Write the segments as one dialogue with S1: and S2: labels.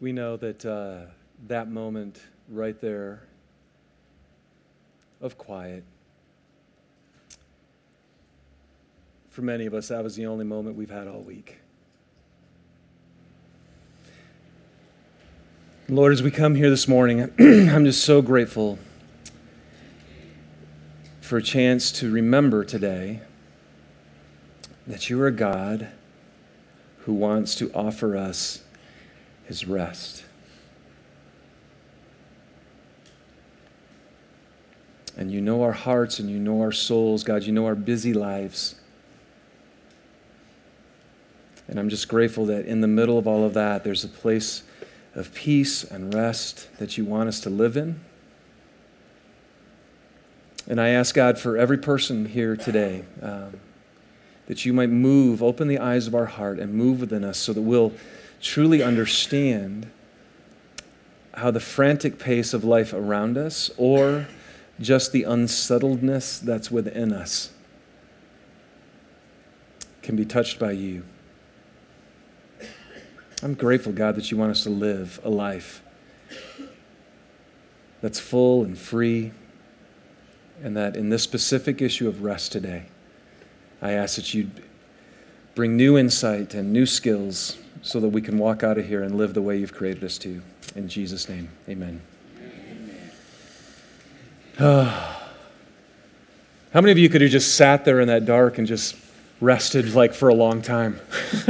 S1: we know that uh, that moment right there of quiet, for many of us, that was the only moment we've had all week. Lord, as we come here this morning, I'm just so grateful for a chance to remember today that you are a God who wants to offer us his rest. And you know our hearts and you know our souls, God. You know our busy lives. And I'm just grateful that in the middle of all of that, there's a place of peace and rest that you want us to live in. And I ask God for every person here today um, that you might move, open the eyes of our heart, and move within us so that we'll truly understand how the frantic pace of life around us or just the unsettledness that's within us can be touched by you. I'm grateful, God, that you want us to live a life that's full and free, and that in this specific issue of rest today, I ask that you bring new insight and new skills so that we can walk out of here and live the way you've created us to. In Jesus' name, amen. amen. How many of you could have just sat there in that dark and just rested like for a long time?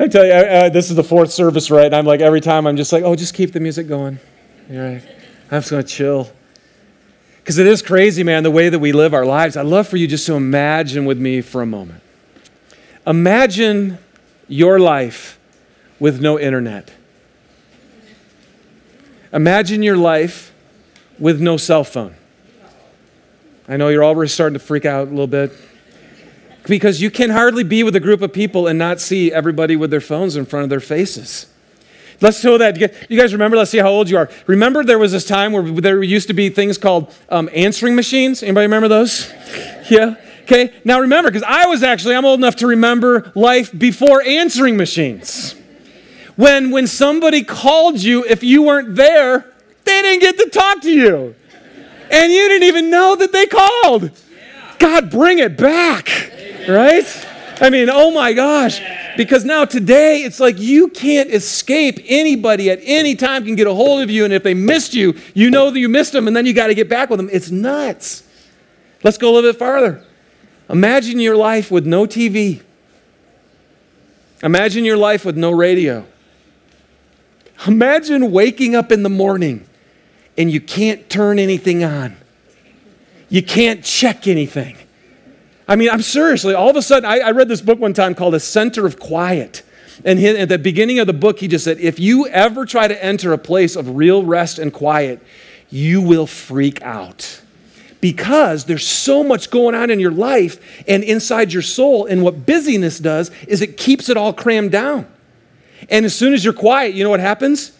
S1: I tell you, uh, this is the fourth service, right? And I'm like, every time I'm just like, oh, just keep the music going. You're right. I'm just going to chill. Because it is crazy, man, the way that we live our lives. I'd love for you just to imagine with me for a moment. Imagine your life with no internet. Imagine your life with no cell phone. I know you're already starting to freak out a little bit because you can hardly be with a group of people and not see everybody with their phones in front of their faces. Let's show that. You guys remember? Let's see how old you are. Remember, there was this time where there used to be things called um, answering machines. Anybody remember those? Yeah. Okay, now remember, because I was actually, I'm old enough to remember life before answering machines. When, when somebody called you, if you weren't there, they didn't get to talk to you. And you didn't even know that they called. God, bring it back, right? I mean, oh my gosh. Because now today, it's like you can't escape. Anybody at any time can get a hold of you. And if they missed you, you know that you missed them, and then you got to get back with them. It's nuts. Let's go a little bit farther. Imagine your life with no TV. Imagine your life with no radio. Imagine waking up in the morning and you can't turn anything on. You can't check anything. I mean, I'm seriously, all of a sudden, I, I read this book one time called A Center of Quiet. And he, at the beginning of the book, he just said, if you ever try to enter a place of real rest and quiet, you will freak out because there's so much going on in your life and inside your soul. And what busyness does is it keeps it all crammed down. And as soon as you're quiet, you know what happens?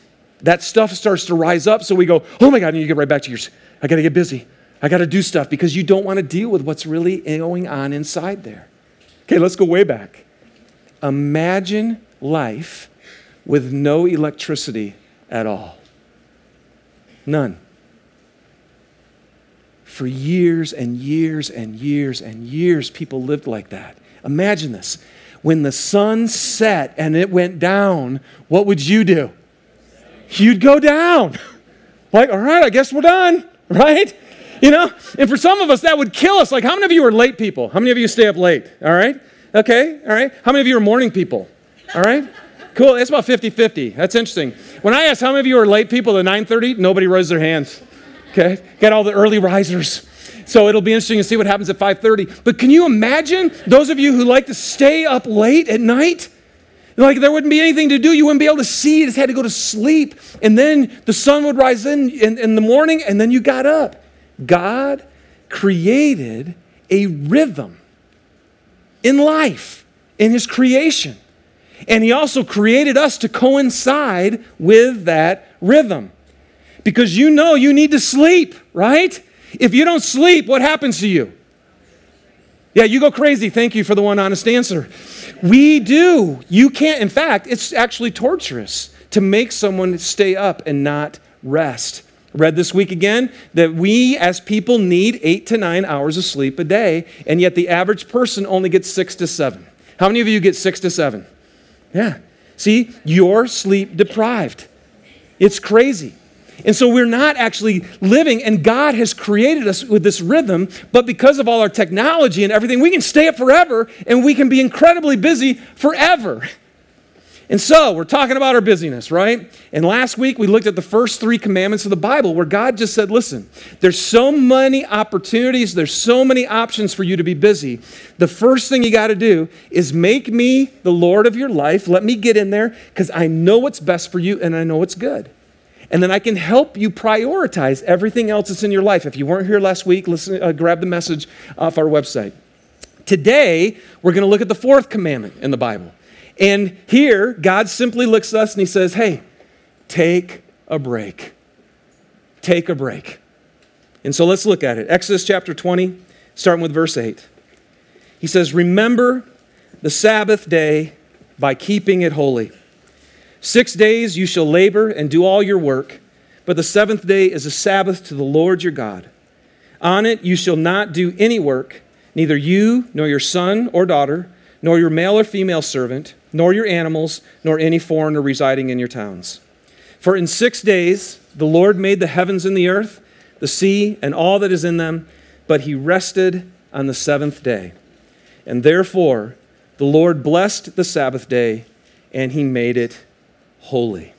S1: That stuff starts to rise up. So we go, oh my God, and you get right back to yours. I got to get busy. I got to do stuff because you don't want to deal with what's really going on inside there. Okay, let's go way back. Imagine life with no electricity at all. None for years and years and years and years, people lived like that. Imagine this. When the sun set and it went down, what would you do? You'd go down. Like, all right, I guess we're done, right? You know? And for some of us, that would kill us. Like, how many of you are late people? How many of you stay up late? All right? Okay, all right. How many of you are morning people? All right? Cool. It's about 50 50. That's interesting. When I ask how many of you are late people at 9:30, nobody raised their hands. Okay? Got all the early risers. So it'll be interesting to see what happens at 5:30. But can you imagine those of you who like to stay up late at night? Like there wouldn't be anything to do. You wouldn't be able to see. You just had to go to sleep. And then the sun would rise in, in, in the morning, and then you got up. God created a rhythm in life, in his creation. And he also created us to coincide with that rhythm because you know you need to sleep, right? If you don't sleep, what happens to you? Yeah, you go crazy. Thank you for the one honest answer. We do. You can't, in fact, it's actually torturous to make someone stay up and not rest. Read this week again that we as people need eight to nine hours of sleep a day, and yet the average person only gets six to seven. How many of you get six to seven? Yeah. See, you're sleep deprived. It's crazy. And so we're not actually living, and God has created us with this rhythm, but because of all our technology and everything, we can stay up forever and we can be incredibly busy forever. And so we're talking about our busyness, right? And last week we looked at the first three commandments of the Bible where God just said, listen, there's so many opportunities, there's so many options for you to be busy. The first thing you got to do is make me the Lord of your life. Let me get in there because I know what's best for you and I know what's good. And then I can help you prioritize everything else that's in your life. If you weren't here last week, listen, uh, grab the message off our website. Today, we're going to look at the fourth commandment in the Bible. And here, God simply looks at us and he says, Hey, take a break. Take a break. And so let's look at it. Exodus chapter 20, starting with verse 8. He says, Remember the Sabbath day by keeping it holy. Six days you shall labor and do all your work, but the seventh day is a Sabbath to the Lord your God. On it you shall not do any work, neither you, nor your son or daughter, nor your male or female servant nor your animals, nor any foreigner residing in your towns. For in six days the Lord made the heavens and the earth, the sea, and all that is in them, but he rested on the seventh day. And therefore the Lord blessed the Sabbath day, and he made it holy.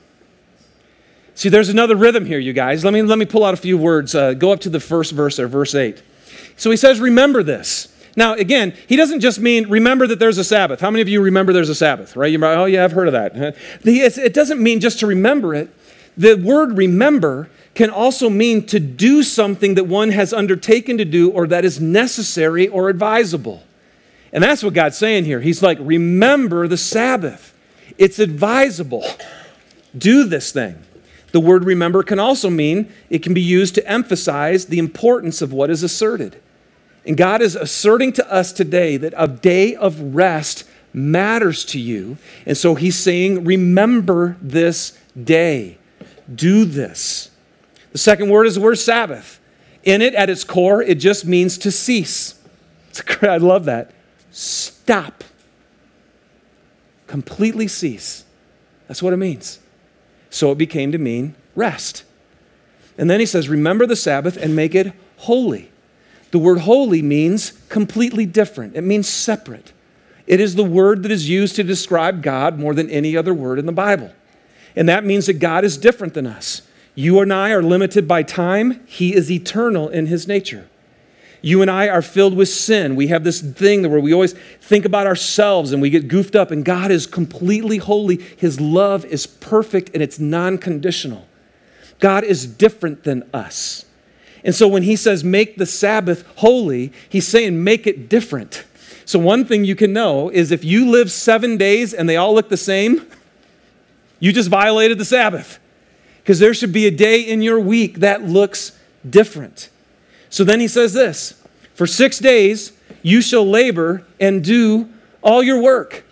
S1: See, there's another rhythm here, you guys. Let me, let me pull out a few words. Uh, go up to the first verse or verse 8. So he says, Remember this. Now, again, he doesn't just mean remember that there's a Sabbath. How many of you remember there's a Sabbath, right? You're, oh, yeah, I've heard of that. It doesn't mean just to remember it. The word remember can also mean to do something that one has undertaken to do or that is necessary or advisable. And that's what God's saying here. He's like, remember the Sabbath. It's advisable. Do this thing. The word remember can also mean it can be used to emphasize the importance of what is asserted. And God is asserting to us today that a day of rest matters to you. And so He's saying, remember this day. Do this. The second word is the word Sabbath. In it, at its core, it just means to cease. I love that. Stop. Completely cease. That's what it means. So it became to mean rest. And then he says, Remember the Sabbath and make it holy. The word holy means completely different, it means separate. It is the word that is used to describe God more than any other word in the Bible. And that means that God is different than us. You and I are limited by time, He is eternal in His nature. You and I are filled with sin. We have this thing where we always think about ourselves and we get goofed up, and God is completely holy. His love is perfect and it's non conditional. God is different than us. And so when he says make the Sabbath holy, he's saying make it different. So, one thing you can know is if you live seven days and they all look the same, you just violated the Sabbath. Because there should be a day in your week that looks different. So then he says this For six days you shall labor and do all your work.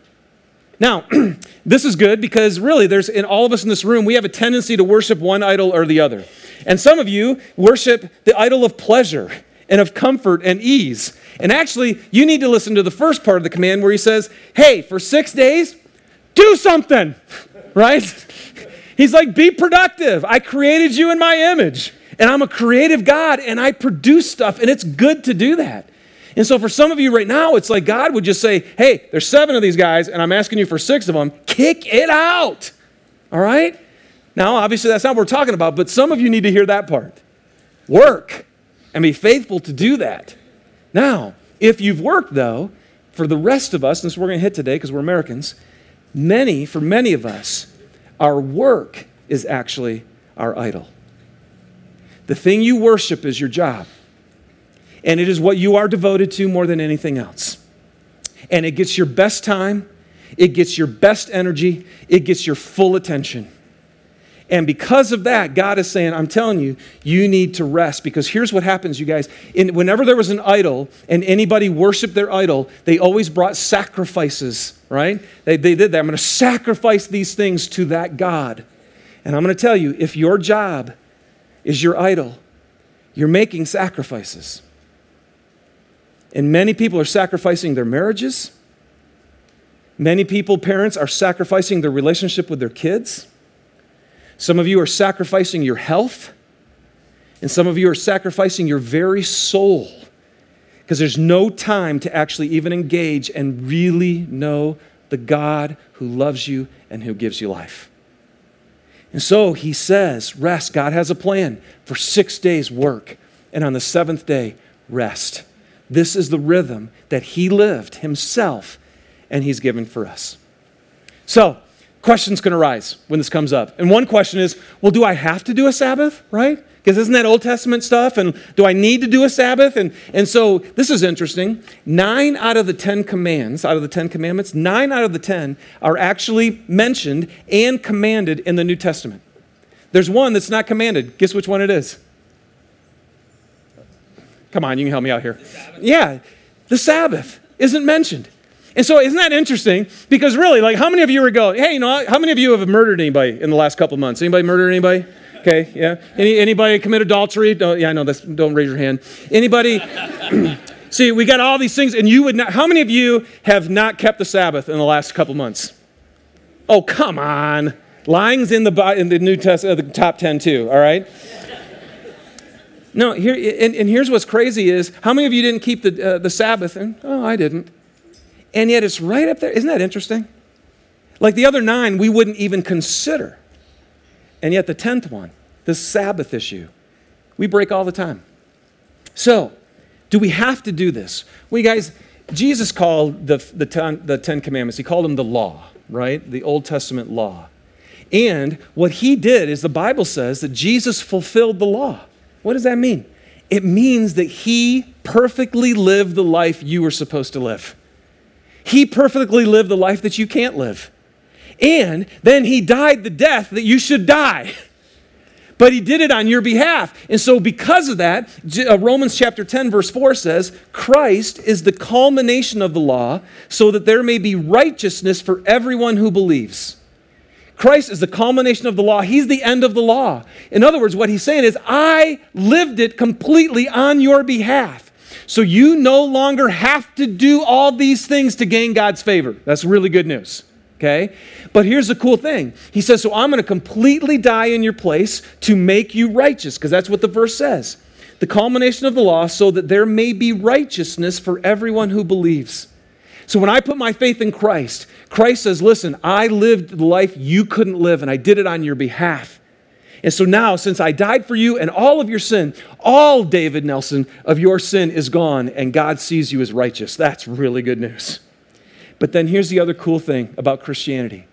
S1: Now, this is good because really, there's in all of us in this room, we have a tendency to worship one idol or the other. And some of you worship the idol of pleasure and of comfort and ease. And actually, you need to listen to the first part of the command where he says, Hey, for six days, do something, right? He's like, Be productive. I created you in my image, and I'm a creative God, and I produce stuff, and it's good to do that. And so, for some of you right now, it's like God would just say, Hey, there's seven of these guys, and I'm asking you for six of them. Kick it out. All right? Now, obviously, that's not what we're talking about, but some of you need to hear that part. Work and be faithful to do that. Now, if you've worked, though, for the rest of us, and this we're going to hit today because we're Americans, many, for many of us, our work is actually our idol. The thing you worship is your job, and it is what you are devoted to more than anything else. And it gets your best time, it gets your best energy, it gets your full attention. And because of that, God is saying, I'm telling you, you need to rest. Because here's what happens, you guys. In, whenever there was an idol and anybody worshiped their idol, they always brought sacrifices, right? They, they did that. I'm going to sacrifice these things to that God. And I'm going to tell you if your job is your idol, you're making sacrifices. And many people are sacrificing their marriages. Many people, parents, are sacrificing their relationship with their kids. Some of you are sacrificing your health, and some of you are sacrificing your very soul because there's no time to actually even engage and really know the God who loves you and who gives you life. And so he says, rest. God has a plan for six days' work, and on the seventh day, rest. This is the rhythm that he lived himself and he's given for us. So, questions can arise when this comes up. And one question is, well, do I have to do a Sabbath, right? Because isn't that Old Testament stuff? And do I need to do a Sabbath? And, and so this is interesting. Nine out of the Ten commands, out of the Ten Commandments, nine out of the ten are actually mentioned and commanded in the New Testament. There's one that's not commanded. Guess which one it is? Come on, you can help me out here. The yeah, the Sabbath isn't mentioned. And so, isn't that interesting? Because really, like, how many of you are going, hey, you know, how many of you have murdered anybody in the last couple months? Anybody murdered anybody? Okay, yeah. Any, anybody commit adultery? Don't, yeah, I know that's, don't raise your hand. Anybody? See, we got all these things, and you would not, how many of you have not kept the Sabbath in the last couple months? Oh, come on. Lying's in the, in the New Testament, uh, the top 10 too, all right? No, here, and, and, here's what's crazy is how many of you didn't keep the, uh, the Sabbath? And, oh, I didn't. And yet it's right up there. Isn't that interesting? Like the other nine, we wouldn't even consider. And yet the tenth one, the Sabbath issue, we break all the time. So, do we have to do this? Well, you guys, Jesus called the, the, ten, the Ten Commandments, he called them the law, right? The Old Testament law. And what he did is the Bible says that Jesus fulfilled the law. What does that mean? It means that he perfectly lived the life you were supposed to live. He perfectly lived the life that you can't live. And then he died the death that you should die. But he did it on your behalf. And so, because of that, uh, Romans chapter 10, verse 4 says, Christ is the culmination of the law, so that there may be righteousness for everyone who believes. Christ is the culmination of the law. He's the end of the law. In other words, what he's saying is, I lived it completely on your behalf. So you no longer have to do all these things to gain God's favor. That's really good news. Okay? But here's the cool thing. He says, So I'm going to completely die in your place to make you righteous, because that's what the verse says. The culmination of the law, so that there may be righteousness for everyone who believes. So when I put my faith in Christ, Christ says, Listen, I lived the life you couldn't live, and I did it on your behalf. And so now, since I died for you and all of your sin, all, David Nelson, of your sin is gone, and God sees you as righteous. That's really good news. But then here's the other cool thing about Christianity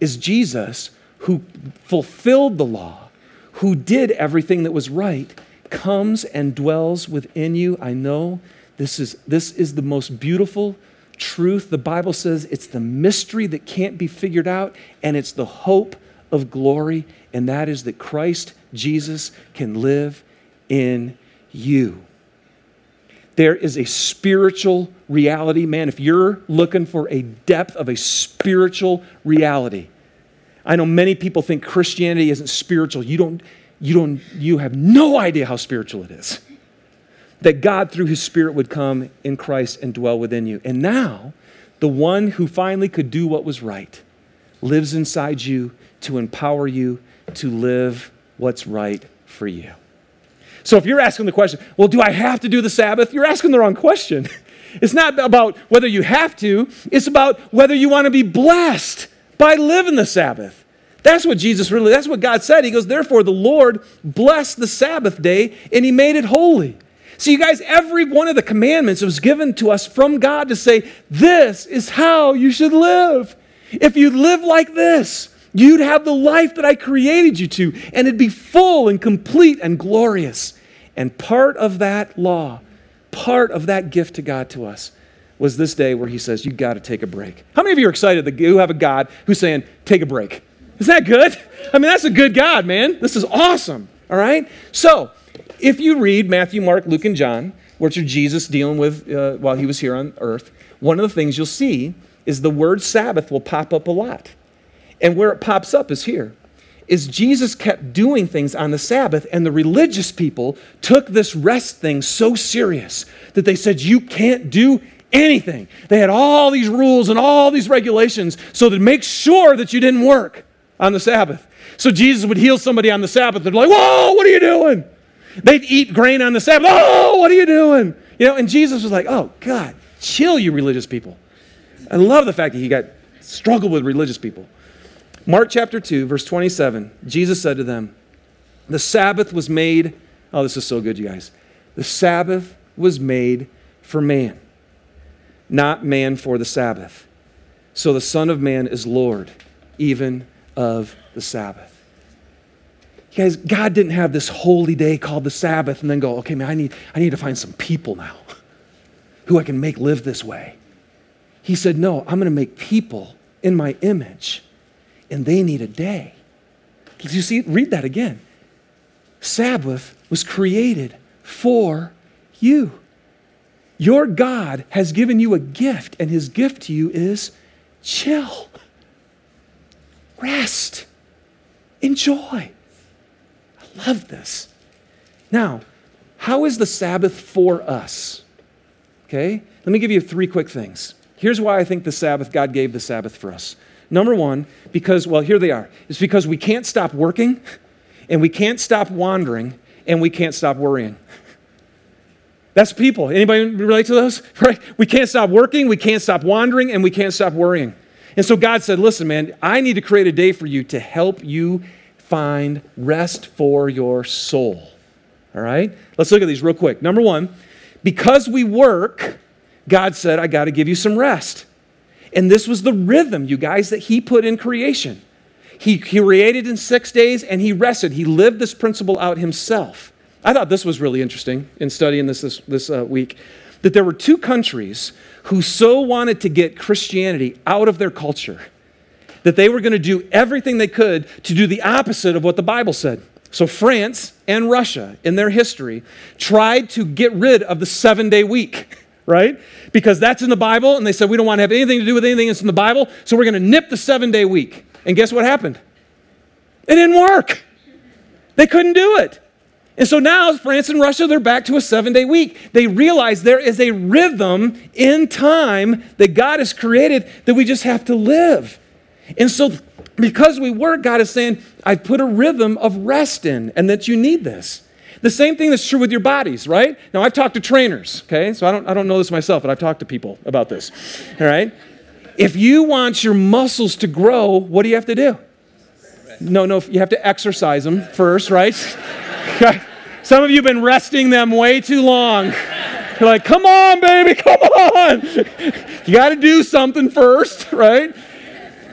S1: is Jesus, who fulfilled the law, who did everything that was right, comes and dwells within you. I know this is, this is the most beautiful truth. The Bible says it's the mystery that can't be figured out, and it's the hope of glory, and that is that Christ Jesus can live in you. There is a spiritual reality, man. If you're looking for a depth of a spiritual reality, I know many people think Christianity isn't spiritual. You don't, you don't, you have no idea how spiritual it is. That God, through His Spirit, would come in Christ and dwell within you. And now, the one who finally could do what was right lives inside you to empower you to live what's right for you. So if you're asking the question, well, do I have to do the Sabbath? You're asking the wrong question. It's not about whether you have to, it's about whether you want to be blessed by living the Sabbath. That's what Jesus really, that's what God said. He goes, therefore, the Lord blessed the Sabbath day and he made it holy. So, you guys, every one of the commandments was given to us from God to say, this is how you should live. If you live like this, You'd have the life that I created you to, and it'd be full and complete and glorious. And part of that law, part of that gift to God to us, was this day where He says, You've got to take a break. How many of you are excited that you have a God who's saying, Take a break? Isn't that good? I mean, that's a good God, man. This is awesome. All right? So, if you read Matthew, Mark, Luke, and John, which are Jesus dealing with uh, while he was here on earth, one of the things you'll see is the word Sabbath will pop up a lot. And where it pops up is here. Is Jesus kept doing things on the Sabbath, and the religious people took this rest thing so serious that they said, You can't do anything. They had all these rules and all these regulations so to make sure that you didn't work on the Sabbath. So Jesus would heal somebody on the Sabbath. They're like, Whoa, what are you doing? They'd eat grain on the Sabbath. Oh, what are you doing? You know, and Jesus was like, Oh, God, chill, you religious people. I love the fact that he got struggled with religious people. Mark chapter 2, verse 27, Jesus said to them, The Sabbath was made, oh, this is so good, you guys. The Sabbath was made for man, not man for the Sabbath. So the Son of Man is Lord, even of the Sabbath. You guys, God didn't have this holy day called the Sabbath and then go, okay, man, I need, I need to find some people now who I can make live this way. He said, no, I'm going to make people in my image, and they need a day. Did you see? Read that again. Sabbath was created for you. Your God has given you a gift, and his gift to you is chill, rest, enjoy. I love this. Now, how is the Sabbath for us? Okay, let me give you three quick things. Here's why I think the Sabbath, God gave the Sabbath for us. Number one, because, well, here they are. It's because we can't stop working, and we can't stop wandering, and we can't stop worrying. That's people. Anybody relate to those? Right? We can't stop working, we can't stop wandering, and we can't stop worrying. And so God said, Listen, man, I need to create a day for you to help you find rest for your soul. All right? Let's look at these real quick. Number one, because we work, God said, I got to give you some rest. And this was the rhythm, you guys, that He put in creation. He created in six days and He rested. He lived this principle out Himself. I thought this was really interesting in studying this this, this uh, week that there were two countries who so wanted to get Christianity out of their culture that they were going to do everything they could to do the opposite of what the Bible said. So, France and Russia, in their history, tried to get rid of the seven day week, right? Because that's in the Bible, and they said, we don't want to have anything to do with anything that's in the Bible, so we're going to nip the seven day week. And guess what happened? It didn't work. They couldn't do it. And so now France and Russia, they're back to a seven day week. They realize there is a rhythm in time that God has created that we just have to live. And so, because we work, God is saying, I've put a rhythm of rest in, and that you need this. The same thing that's true with your bodies, right? Now, I've talked to trainers, okay? So I don't, I don't know this myself, but I've talked to people about this, all right? If you want your muscles to grow, what do you have to do? No, no, you have to exercise them first, right? Some of you have been resting them way too long. You're like, come on, baby, come on. You got to do something first, right?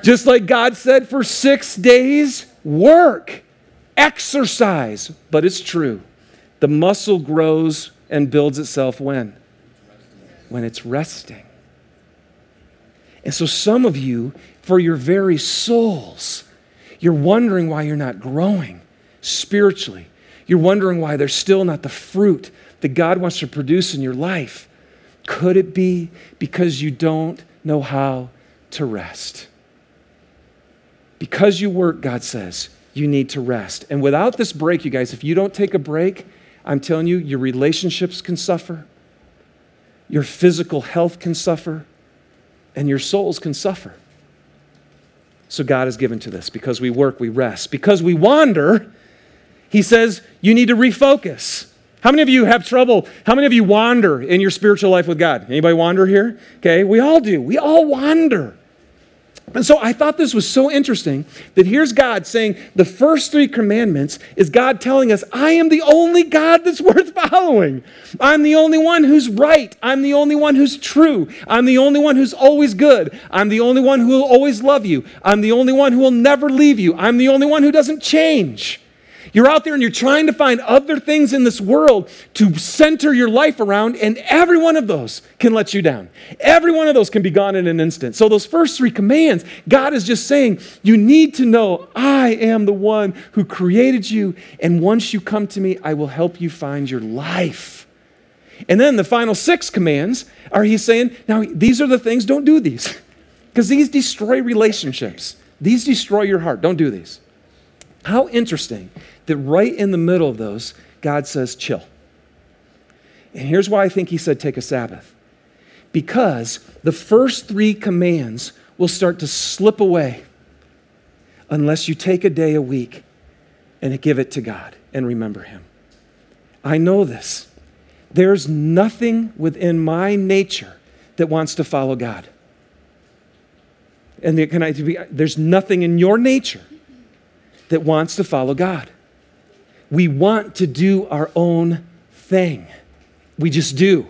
S1: Just like God said, for six days, work, exercise. But it's true. The muscle grows and builds itself when? When it's resting. And so, some of you, for your very souls, you're wondering why you're not growing spiritually. You're wondering why there's still not the fruit that God wants to produce in your life. Could it be because you don't know how to rest? Because you work, God says, you need to rest. And without this break, you guys, if you don't take a break, I'm telling you, your relationships can suffer, your physical health can suffer, and your souls can suffer. So God has given to this. Because we work, we rest. Because we wander, he says you need to refocus. How many of you have trouble? How many of you wander in your spiritual life with God? Anybody wander here? Okay, we all do. We all wander. And so I thought this was so interesting that here's God saying the first three commandments is God telling us, I am the only God that's worth following. I'm the only one who's right. I'm the only one who's true. I'm the only one who's always good. I'm the only one who will always love you. I'm the only one who will never leave you. I'm the only one who doesn't change. You're out there and you're trying to find other things in this world to center your life around, and every one of those can let you down. Every one of those can be gone in an instant. So, those first three commands, God is just saying, You need to know I am the one who created you, and once you come to me, I will help you find your life. And then the final six commands are He's saying, Now, these are the things, don't do these, because these destroy relationships. These destroy your heart. Don't do these. How interesting that right in the middle of those, God says, chill. And here's why I think he said, take a Sabbath. Because the first three commands will start to slip away unless you take a day a week and give it to God and remember Him. I know this. There's nothing within my nature that wants to follow God. And can I there's nothing in your nature that wants to follow God. We want to do our own thing. We just do.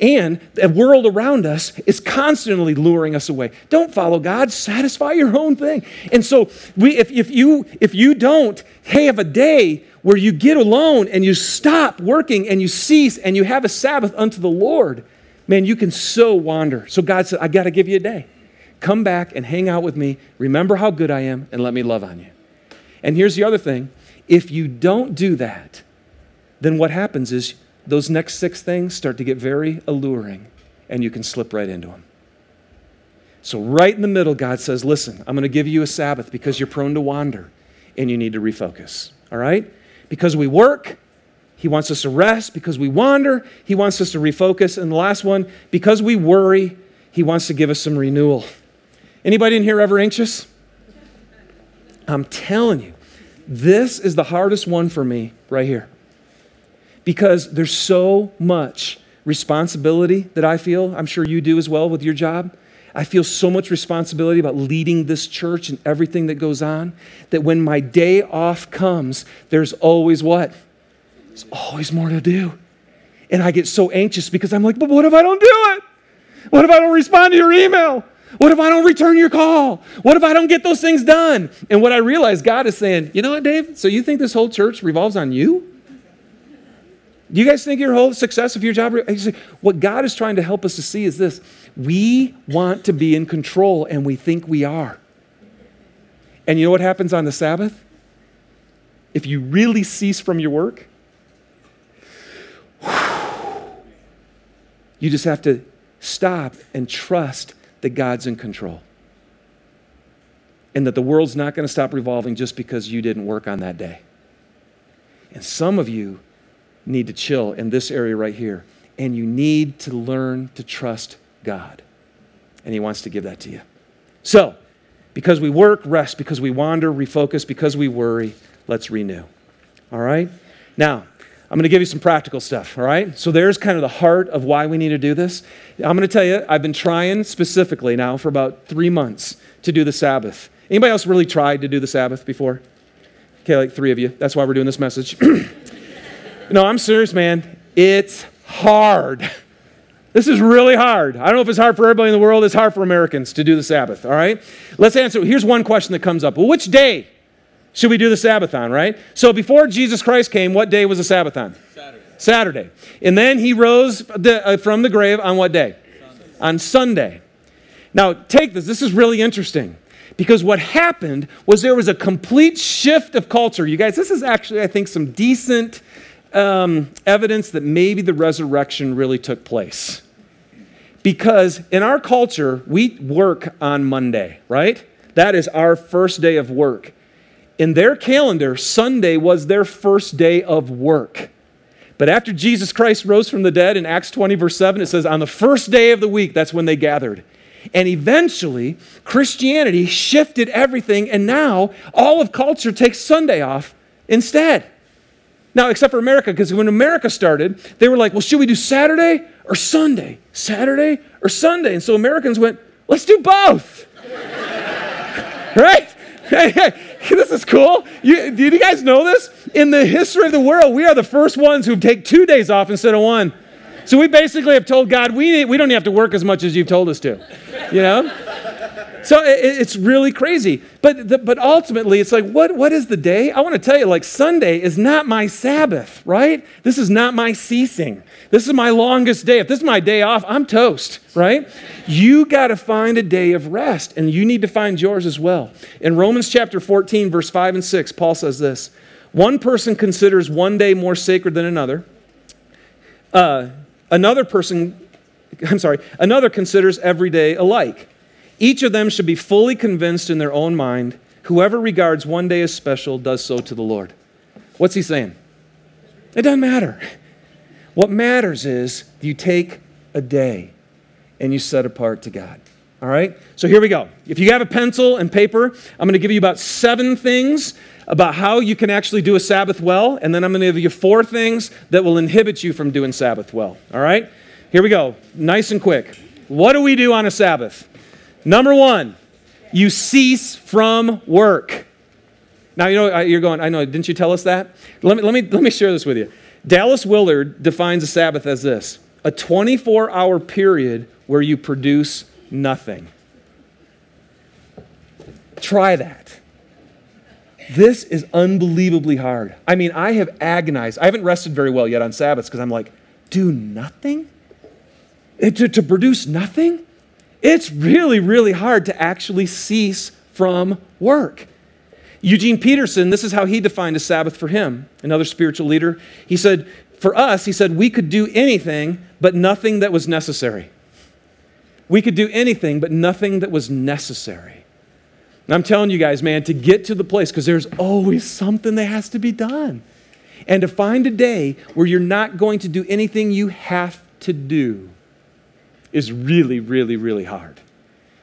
S1: And the world around us is constantly luring us away. Don't follow God, satisfy your own thing. And so we, if, if, you, if you don't have a day where you get alone and you stop working and you cease and you have a Sabbath unto the Lord, man, you can so wander. So God said, I got to give you a day. Come back and hang out with me. Remember how good I am and let me love on you. And here's the other thing if you don't do that, then what happens is those next six things start to get very alluring and you can slip right into them. So, right in the middle, God says, Listen, I'm going to give you a Sabbath because you're prone to wander and you need to refocus. All right? Because we work, He wants us to rest. Because we wander, He wants us to refocus. And the last one, because we worry, He wants to give us some renewal. Anybody in here ever anxious? I'm telling you, this is the hardest one for me right here. Because there's so much responsibility that I feel. I'm sure you do as well with your job. I feel so much responsibility about leading this church and everything that goes on that when my day off comes, there's always what? There's always more to do. And I get so anxious because I'm like, but what if I don't do it? What if I don't respond to your email? What if I don't return your call? What if I don't get those things done? And what I realize, God is saying, you know what, Dave? So you think this whole church revolves on you? Do you guys think your whole success of your job? What God is trying to help us to see is this we want to be in control, and we think we are. And you know what happens on the Sabbath? If you really cease from your work, you just have to stop and trust that God's in control. And that the world's not going to stop revolving just because you didn't work on that day. And some of you need to chill in this area right here. And you need to learn to trust God. And He wants to give that to you. So, because we work, rest. Because we wander, refocus. Because we worry, let's renew. All right? Now, I'm going to give you some practical stuff, all right? So there's kind of the heart of why we need to do this. I'm going to tell you, I've been trying specifically now for about three months to do the Sabbath. Anybody else really tried to do the Sabbath before? Okay, like three of you. That's why we're doing this message. no, I'm serious, man. It's hard. This is really hard. I don't know if it's hard for everybody in the world. It's hard for Americans to do the Sabbath, all right? Let's answer. Here's one question that comes up. Well, which day should we do the Sabbath on, right? So before Jesus Christ came, what day was the Sabbath on?
S2: Saturday.
S1: Saturday. And then he rose the, uh, from the grave on what day?
S2: Sunday.
S1: On Sunday. Now, take this. This is really interesting because what happened was there was a complete shift of culture. You guys, this is actually, I think, some decent um, evidence that maybe the resurrection really took place. Because in our culture, we work on Monday, right? That is our first day of work in their calendar, Sunday was their first day of work. But after Jesus Christ rose from the dead in Acts 20, verse 7, it says, on the first day of the week, that's when they gathered. And eventually, Christianity shifted everything, and now all of culture takes Sunday off instead. Now, except for America, because when America started, they were like, well, should we do Saturday or Sunday? Saturday or Sunday? And so Americans went, let's do both. right? this is cool. You, did you guys know this? In the history of the world, we are the first ones who take two days off instead of one. So we basically have told God, we, we don't have to work as much as you've told us to. You know? So it, it's really crazy. But, the, but ultimately, it's like, what, what is the day? I want to tell you, like, Sunday is not my Sabbath, right? This is not my ceasing. This is my longest day. If this is my day off, I'm toast, right? You got to find a day of rest, and you need to find yours as well. In Romans chapter 14, verse 5 and 6, Paul says this One person considers one day more sacred than another. Uh, another person, I'm sorry, another considers every day alike. Each of them should be fully convinced in their own mind. Whoever regards one day as special does so to the Lord. What's he saying? It doesn't matter. What matters is you take a day and you set apart to God. All right? So here we go. If you have a pencil and paper, I'm going to give you about seven things about how you can actually do a Sabbath well, and then I'm going to give you four things that will inhibit you from doing Sabbath well. All right? Here we go. Nice and quick. What do we do on a Sabbath? Number one, you cease from work. Now, you know, you're going, I know, didn't you tell us that? Let me, let me, let me share this with you. Dallas Willard defines a Sabbath as this a 24 hour period where you produce nothing. Try that. This is unbelievably hard. I mean, I have agonized. I haven't rested very well yet on Sabbaths because I'm like, do nothing? To, to produce nothing? It's really, really hard to actually cease from work. Eugene Peterson, this is how he defined a Sabbath for him, another spiritual leader. He said, For us, he said, we could do anything, but nothing that was necessary. We could do anything, but nothing that was necessary. And I'm telling you guys, man, to get to the place, because there's always something that has to be done. And to find a day where you're not going to do anything you have to do is really, really, really hard.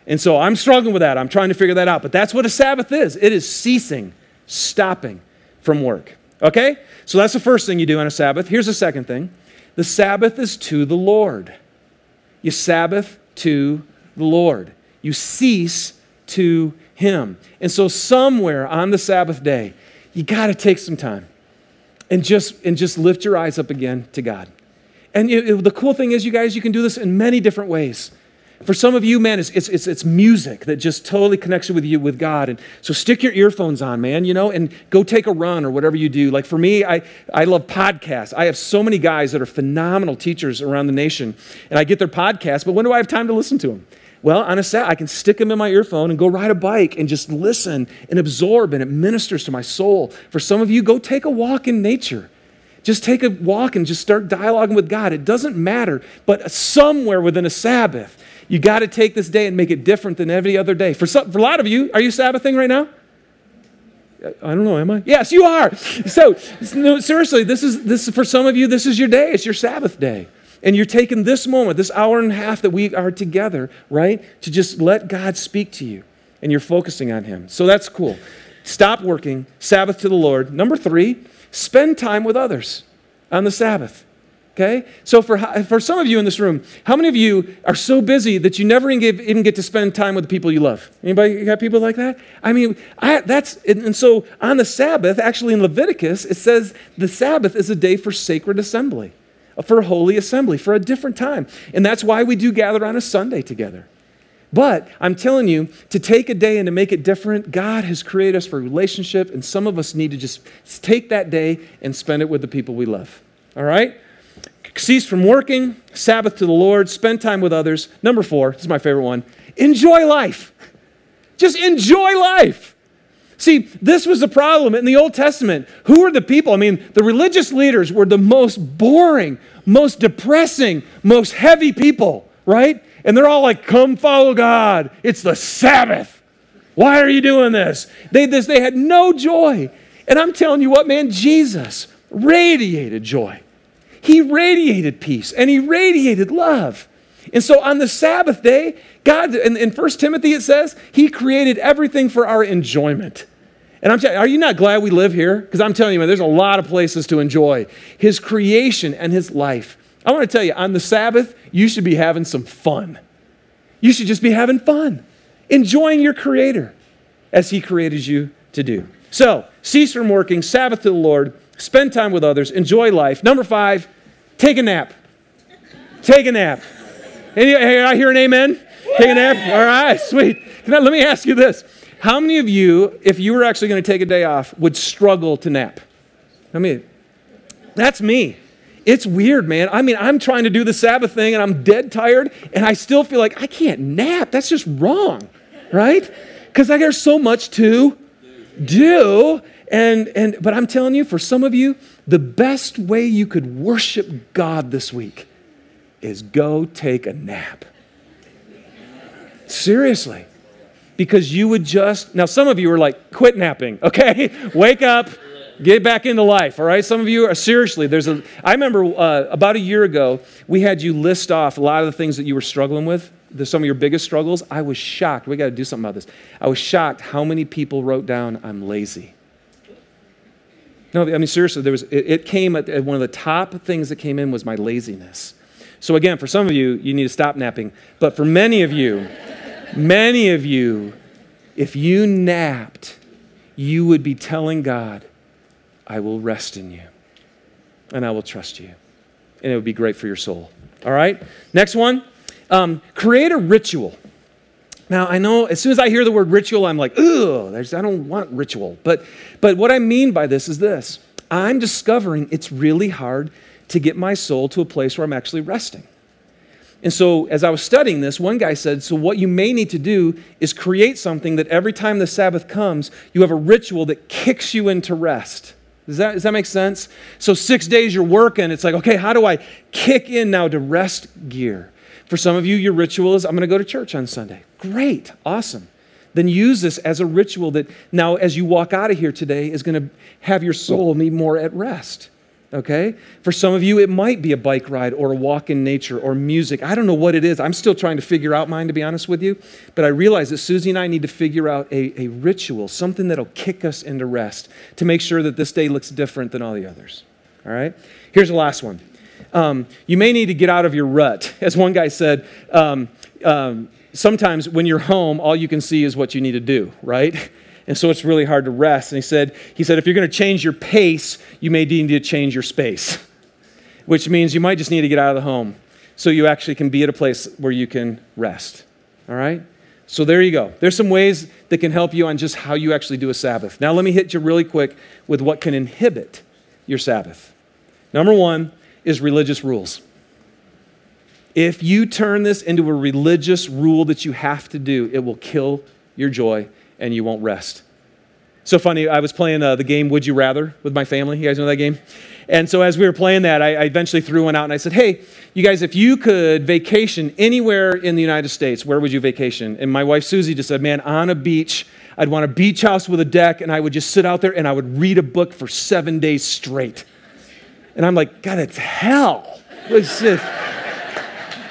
S1: And so I'm struggling with that. I'm trying to figure that out. But that's what a Sabbath is it is ceasing, stopping from work. Okay? So that's the first thing you do on a Sabbath. Here's the second thing the Sabbath is to the Lord. You Sabbath to the Lord, you cease to Him. And so, somewhere on the Sabbath day, you got to take some time and just, and just lift your eyes up again to God. And it, it, the cool thing is, you guys, you can do this in many different ways. For some of you, man, it's, it's, it's, it's, music that just totally connects with you with God. And so stick your earphones on, man, you know, and go take a run or whatever you do. Like for me, I, I love podcasts. I have so many guys that are phenomenal teachers around the nation, and I get their podcasts, but when do I have time to listen to them? Well, on a set, I can stick them in my earphone and go ride a bike and just listen and absorb, and it ministers to my soul. For some of you, go take a walk in nature. Just take a walk and just start dialoguing with God. It doesn't matter, but somewhere within a Sabbath, you got to take this day and make it different than every other day. For, some, for a lot of you, are you Sabbathing right now? I don't know, am I? Yes, you are. So, no, seriously, this is, this for some of you, this is your day. It's your Sabbath day. And you're taking this moment, this hour and a half that we are together, right, to just let God speak to you. And you're focusing on Him. So that's cool. Stop working, Sabbath to the Lord. Number three, spend time with others on the Sabbath. Okay? So, for, for some of you in this room, how many of you are so busy that you never even get to spend time with the people you love? Anybody got people like that? I mean, I, that's, and so on the Sabbath, actually in Leviticus, it says the Sabbath is a day for sacred assembly, for holy assembly, for a different time. And that's why we do gather on a Sunday together. But I'm telling you, to take a day and to make it different, God has created us for relationship, and some of us need to just take that day and spend it with the people we love. All right? Cease from working, Sabbath to the Lord, spend time with others. Number four, this is my favorite one enjoy life. Just enjoy life. See, this was the problem in the Old Testament. Who were the people? I mean, the religious leaders were the most boring, most depressing, most heavy people, right? And they're all like, come follow God. It's the Sabbath. Why are you doing this? They, this, they had no joy. And I'm telling you what, man, Jesus radiated joy. He radiated peace and he radiated love. And so on the Sabbath day, God, in, in 1 Timothy it says, He created everything for our enjoyment. And I'm telling you, are you not glad we live here? Because I'm telling you, man, there's a lot of places to enjoy His creation and His life. I want to tell you, on the Sabbath, you should be having some fun. You should just be having fun, enjoying your Creator as He created you to do. So, cease from working, Sabbath to the Lord, spend time with others, enjoy life. Number five, take a nap. Take a nap. Any, hey, I hear an amen? Take a nap? All right, sweet. Now, let me ask you this. How many of you, if you were actually going to take a day off, would struggle to nap? I mean, that's me. It's weird, man. I mean, I'm trying to do the Sabbath thing and I'm dead tired and I still feel like I can't nap. That's just wrong, right? Because I got so much to do. And, and, but I'm telling you, for some of you, the best way you could worship God this week is go take a nap. Seriously. Because you would just, now some of you are like, quit napping, okay? Wake up, get back into life, all right? Some of you are, seriously, there's a, I remember uh, about a year ago, we had you list off a lot of the things that you were struggling with, the, some of your biggest struggles. I was shocked. We got to do something about this. I was shocked how many people wrote down, I'm lazy. No, I mean, seriously, there was, it, it came at, at one of the top things that came in was my laziness. So, again, for some of you, you need to stop napping. But for many of you, many of you, if you napped, you would be telling God, I will rest in you and I will trust you. And it would be great for your soul. All right? Next one um, create a ritual. Now, I know as soon as I hear the word ritual, I'm like, ugh, I don't want ritual. But, but what I mean by this is this I'm discovering it's really hard to get my soul to a place where I'm actually resting. And so, as I was studying this, one guy said, So, what you may need to do is create something that every time the Sabbath comes, you have a ritual that kicks you into rest. Does that, does that make sense? So, six days you're working, it's like, okay, how do I kick in now to rest gear? For some of you, your ritual is, I'm going to go to church on Sunday. Great, awesome. Then use this as a ritual that now, as you walk out of here today, is going to have your soul be more at rest okay? For some of you, it might be a bike ride or a walk in nature or music. I don't know what it is. I'm still trying to figure out mine, to be honest with you. But I realize that Susie and I need to figure out a, a ritual, something that'll kick us into rest to make sure that this day looks different than all the others, all right? Here's the last one. Um, you may need to get out of your rut. As one guy said, um, um, sometimes when you're home, all you can see is what you need to do, right? and so it's really hard to rest. And he said, he said, if you're going to change your pace, you may need to change your space, which means you might just need to get out of the home so you actually can be at a place where you can rest. All right? So there you go. There's some ways that can help you on just how you actually do a Sabbath. Now, let me hit you really quick with what can inhibit your Sabbath. Number one is religious rules. If you turn this into a religious rule that you have to do, it will kill your joy and you won't rest. So funny, I was playing uh, the game Would You Rather with my family. You guys know that game? And so as we were playing that, I, I, eventually threw one out and I said, Hey, you guys, if you could vacation anywhere in the United States, where would you vacation? And my wife Susie just said, Man, on a beach. I'd want a beach house with a deck, and I would just sit out there and I would read a book for seven days straight. And I'm like, God, it's hell.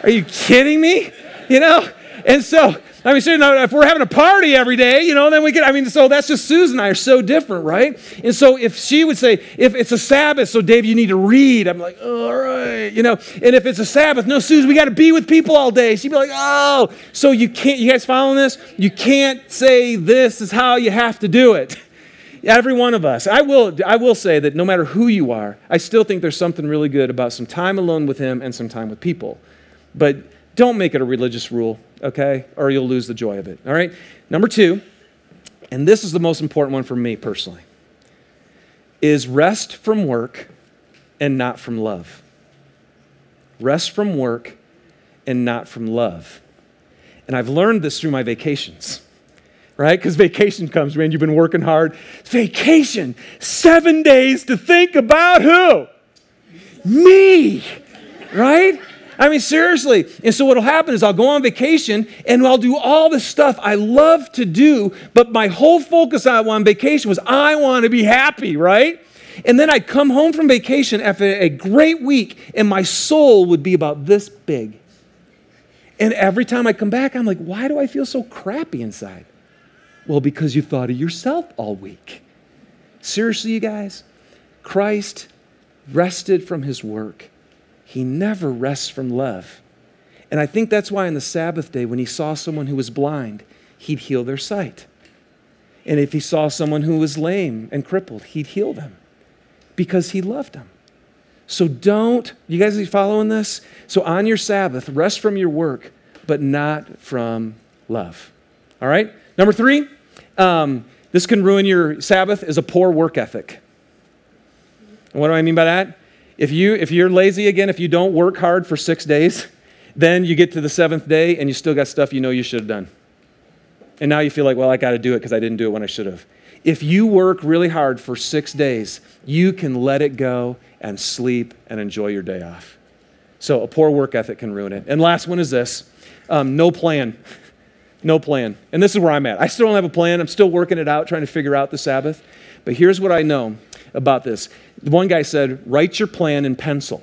S1: Are you kidding me? You know? And so I mean, so, you know, if we're having a party every day, you know, then we could, I mean, so that's just Susan and I are so different, right? And so if she would say, if it's a Sabbath, so Dave, you need to read, I'm like, oh, all right, you know, and if it's a Sabbath, no, Susan, we got to be with people all day. She'd be like, oh, so you can't, you guys following this? You can't say this is how you have to do it. Every one of us. I will, I will say that no matter who you are, I still think there's something really good about some time alone with Him and some time with people. But don't make it a religious rule, okay? Or you'll lose the joy of it, all right? Number two, and this is the most important one for me personally, is rest from work and not from love. Rest from work and not from love. And I've learned this through my vacations, right? Because vacation comes, man, you've been working hard. Vacation, seven days to think about who? Me, right? I mean, seriously. And so what'll happen is I'll go on vacation and I'll do all the stuff I love to do, but my whole focus on vacation was I want to be happy, right? And then I'd come home from vacation after a great week and my soul would be about this big. And every time I come back, I'm like, why do I feel so crappy inside? Well, because you thought of yourself all week. Seriously, you guys, Christ rested from his work he never rests from love. And I think that's why on the Sabbath day, when he saw someone who was blind, he'd heal their sight. And if he saw someone who was lame and crippled, he'd heal them because he loved them. So don't, you guys are following this? So on your Sabbath, rest from your work, but not from love. All right? Number three, um, this can ruin your Sabbath, is a poor work ethic. And what do I mean by that? If, you, if you're lazy again, if you don't work hard for six days, then you get to the seventh day and you still got stuff you know you should have done. And now you feel like, well, I got to do it because I didn't do it when I should have. If you work really hard for six days, you can let it go and sleep and enjoy your day off. So a poor work ethic can ruin it. And last one is this um, no plan. No plan. And this is where I'm at. I still don't have a plan. I'm still working it out, trying to figure out the Sabbath. But here's what I know about this. One guy said, write your plan in pencil.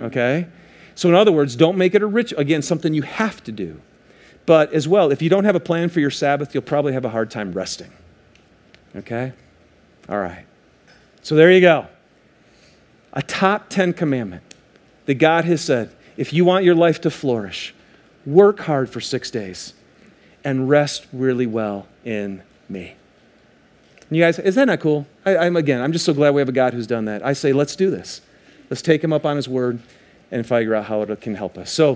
S1: Okay? So, in other words, don't make it a ritual. Again, something you have to do. But as well, if you don't have a plan for your Sabbath, you'll probably have a hard time resting. Okay? All right. So there you go. A top 10 commandment that God has said if you want your life to flourish, work hard for six days and rest really well in me. And you guys, is that not cool? I, I'm again, I'm just so glad we have a God who's done that. I say, let's do this. Let's take him up on his word and figure out how it can help us. So